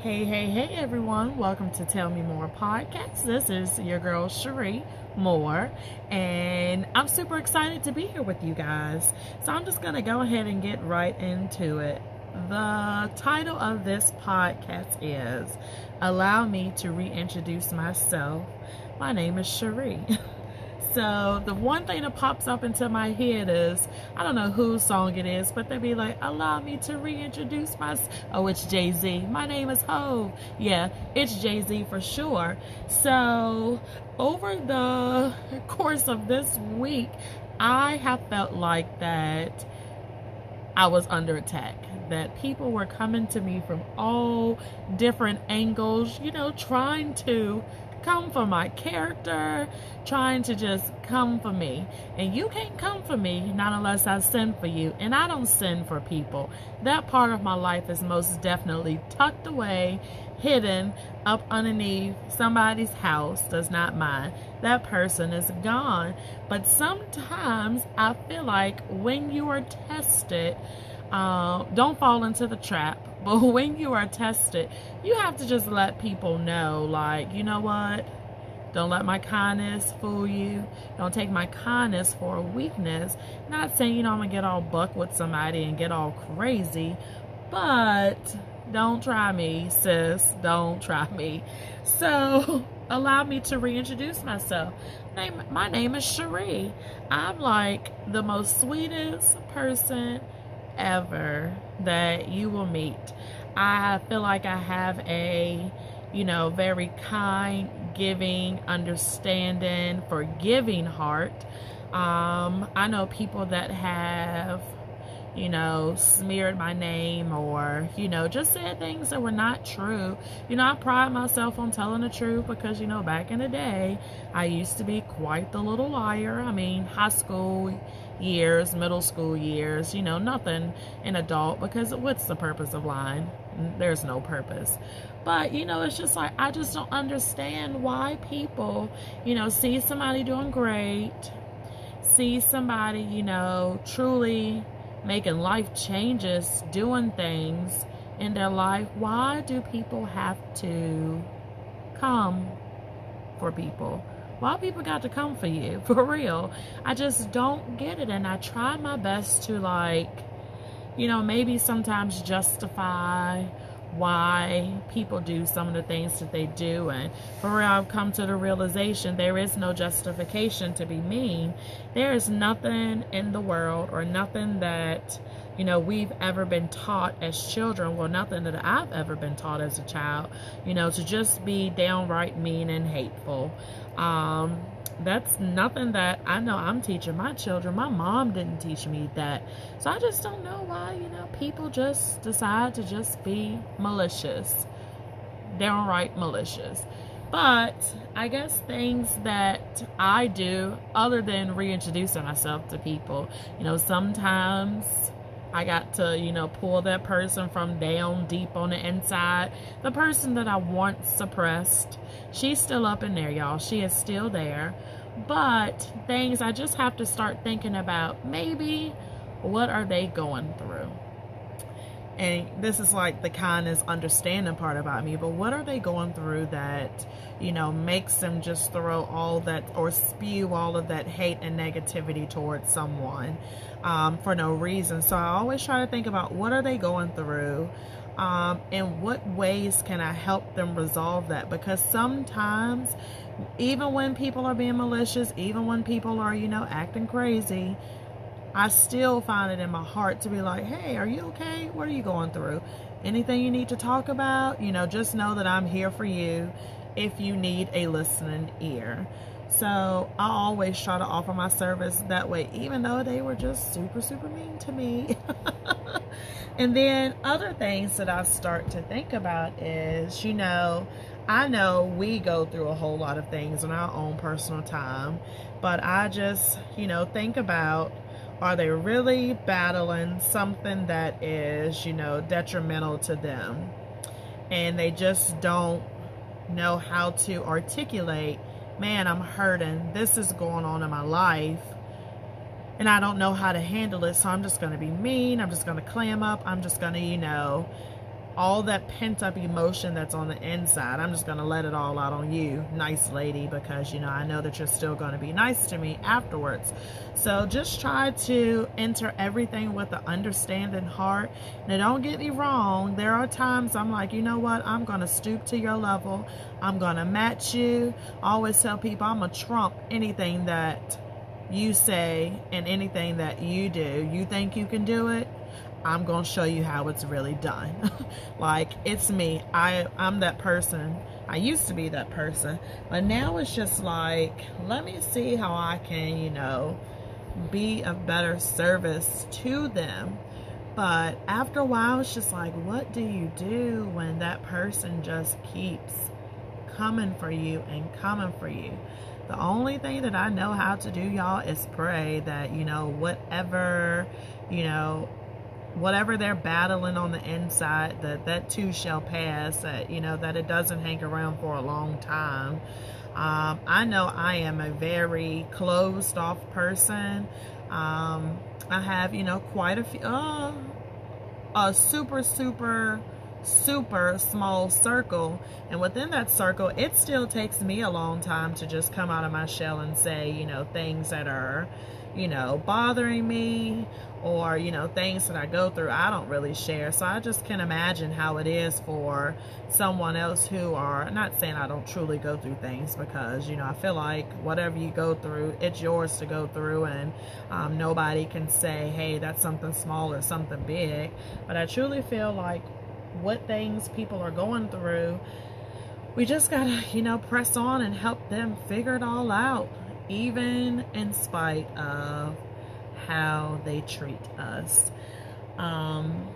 Hey, hey, hey, everyone. Welcome to Tell Me More podcast. This is your girl, Cherie Moore, and I'm super excited to be here with you guys. So, I'm just going to go ahead and get right into it. The title of this podcast is Allow Me to Reintroduce Myself. My name is Cherie. So the one thing that pops up into my head is I don't know whose song it is, but they be like, "Allow me to reintroduce myself." Oh, it's Jay Z. My name is Hov. Yeah, it's Jay Z for sure. So over the course of this week, I have felt like that I was under attack. That people were coming to me from all different angles, you know, trying to come for my character, trying to just come for me. And you can't come for me not unless I send for you. And I don't send for people. That part of my life is most definitely tucked away, hidden up underneath somebody's house, does not mine. That person is gone. But sometimes I feel like when you are tested, uh, don't fall into the trap. But when you are tested, you have to just let people know, like, you know what? Don't let my kindness fool you. Don't take my kindness for a weakness. Not saying, you know, I'm going to get all buck with somebody and get all crazy, but don't try me, sis. Don't try me. So, allow me to reintroduce myself. Name, my name is Cherie. I'm like the most sweetest person ever that you will meet. I feel like I have a, you know, very kind, giving, understanding, forgiving heart. Um, I know people that have, you know, smeared my name or, you know, just said things that were not true. You know, I pride myself on telling the truth because, you know, back in the day, I used to be quite the little liar. I mean, high school years, middle school years, you know, nothing in adult because what's the purpose of lying? There's no purpose. But, you know, it's just like, I just don't understand why people, you know, see somebody doing great, see somebody, you know, truly making life changes, doing things in their life. Why do people have to come for people? Why people got to come for you? For real. I just don't get it. And I try my best to, like, you know, maybe sometimes justify why people do some of the things that they do. And for real, I've come to the realization there is no justification to be mean. There is nothing in the world or nothing that you know, we've ever been taught as children, well, nothing that I've ever been taught as a child, you know, to just be downright mean and hateful. Um, that's nothing that I know I'm teaching my children. My mom didn't teach me that. So I just don't know why, you know, people just decide to just be malicious, downright malicious. But I guess things that I do other than reintroducing myself to people, you know, sometimes I got to, you know, pull that person from down deep on the inside. The person that I once suppressed, she's still up in there, y'all. She is still there. But things I just have to start thinking about maybe what are they going through? And this is like the kindness understanding part about me. But what are they going through that you know makes them just throw all that or spew all of that hate and negativity towards someone um, for no reason? So i always try to think about what are they going through um, and what ways can i help them resolve that? Because sometimes even when people are being malicious even when people are you know acting crazy I still find it in my heart to be like, hey, are you okay? What are you going through? Anything you need to talk about? You know, just know that I'm here for you if you need a listening ear. So I always try to offer my service that way, even though they were just super, super mean to me. and then other things that I start to think about is, you know, I know we go through a whole lot of things in our own personal time, but I just, you know, think about are they really battling something that is, you know, detrimental to them? And they just don't know how to articulate, man, I'm hurting. This is going on in my life. And I don't know how to handle it. So I'm just going to be mean. I'm just going to clam up. I'm just going to, you know, all that pent up emotion that's on the inside, I'm just going to let it all out on you, nice lady, because, you know, I know that you're still going to be nice to me afterwards. So just try to enter everything with an understanding heart. Now, don't get me wrong. There are times I'm like, you know what? I'm going to stoop to your level. I'm going to match you. I always tell people I'm going to trump anything that you say and anything that you do. You think you can do it? I'm going to show you how it's really done. like, it's me. I, I'm that person. I used to be that person. But now it's just like, let me see how I can, you know, be of better service to them. But after a while, it's just like, what do you do when that person just keeps coming for you and coming for you? The only thing that I know how to do, y'all, is pray that, you know, whatever, you know, whatever they're battling on the inside, that that too shall pass, that, you know, that it doesn't hang around for a long time. Um, I know I am a very closed off person. Um, I have, you know, quite a few, uh, a super, super, super small circle. And within that circle, it still takes me a long time to just come out of my shell and say, you know, things that are, you know, bothering me or, you know, things that I go through, I don't really share. So I just can imagine how it is for someone else who are, not saying I don't truly go through things because, you know, I feel like whatever you go through, it's yours to go through and um, nobody can say, hey, that's something small or something big. But I truly feel like what things people are going through, we just gotta, you know, press on and help them figure it all out even in spite of how they treat us. Um,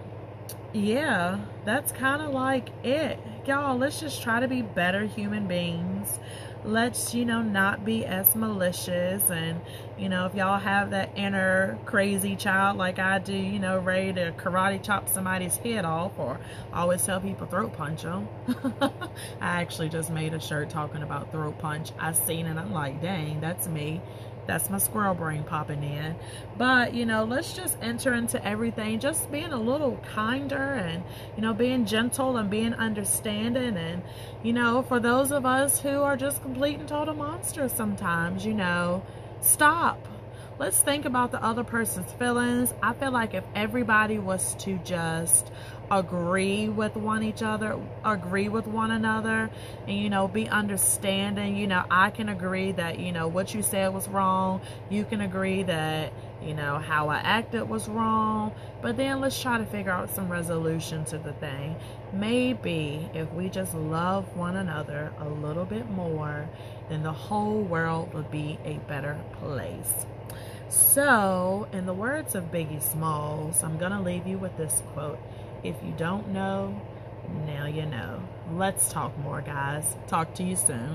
yeah, that's kind of like it. Y'all, let's just try to be better human beings let's you know not be as malicious and you know if y'all have that inner crazy child like i do you know ready to karate chop somebody's head off or always tell people throat punch them i actually just made a shirt talking about throat punch. I seen it i'm like dang that's me that's my squirrel brain popping in. But, you know, let's just enter into everything, just being a little kinder and, you know, being gentle and being understanding. And, you know, for those of us who are just complete and total monsters sometimes, you know, stop. Let's think about the other person's feelings. I feel like if everybody was to just agree with one each other, agree with one another, and you know, be understanding. You know, I can agree that, you know, what you said was wrong. You can agree that, you know, how I acted was wrong. But then let's try to figure out some resolution to the thing. Maybe if we just love one another a little bit more, then the whole world would be a better place. So, in the words of Biggie Smalls, I'm going to leave you with this quote. If you don't know, now you know. Let's talk more, guys. Talk to you soon.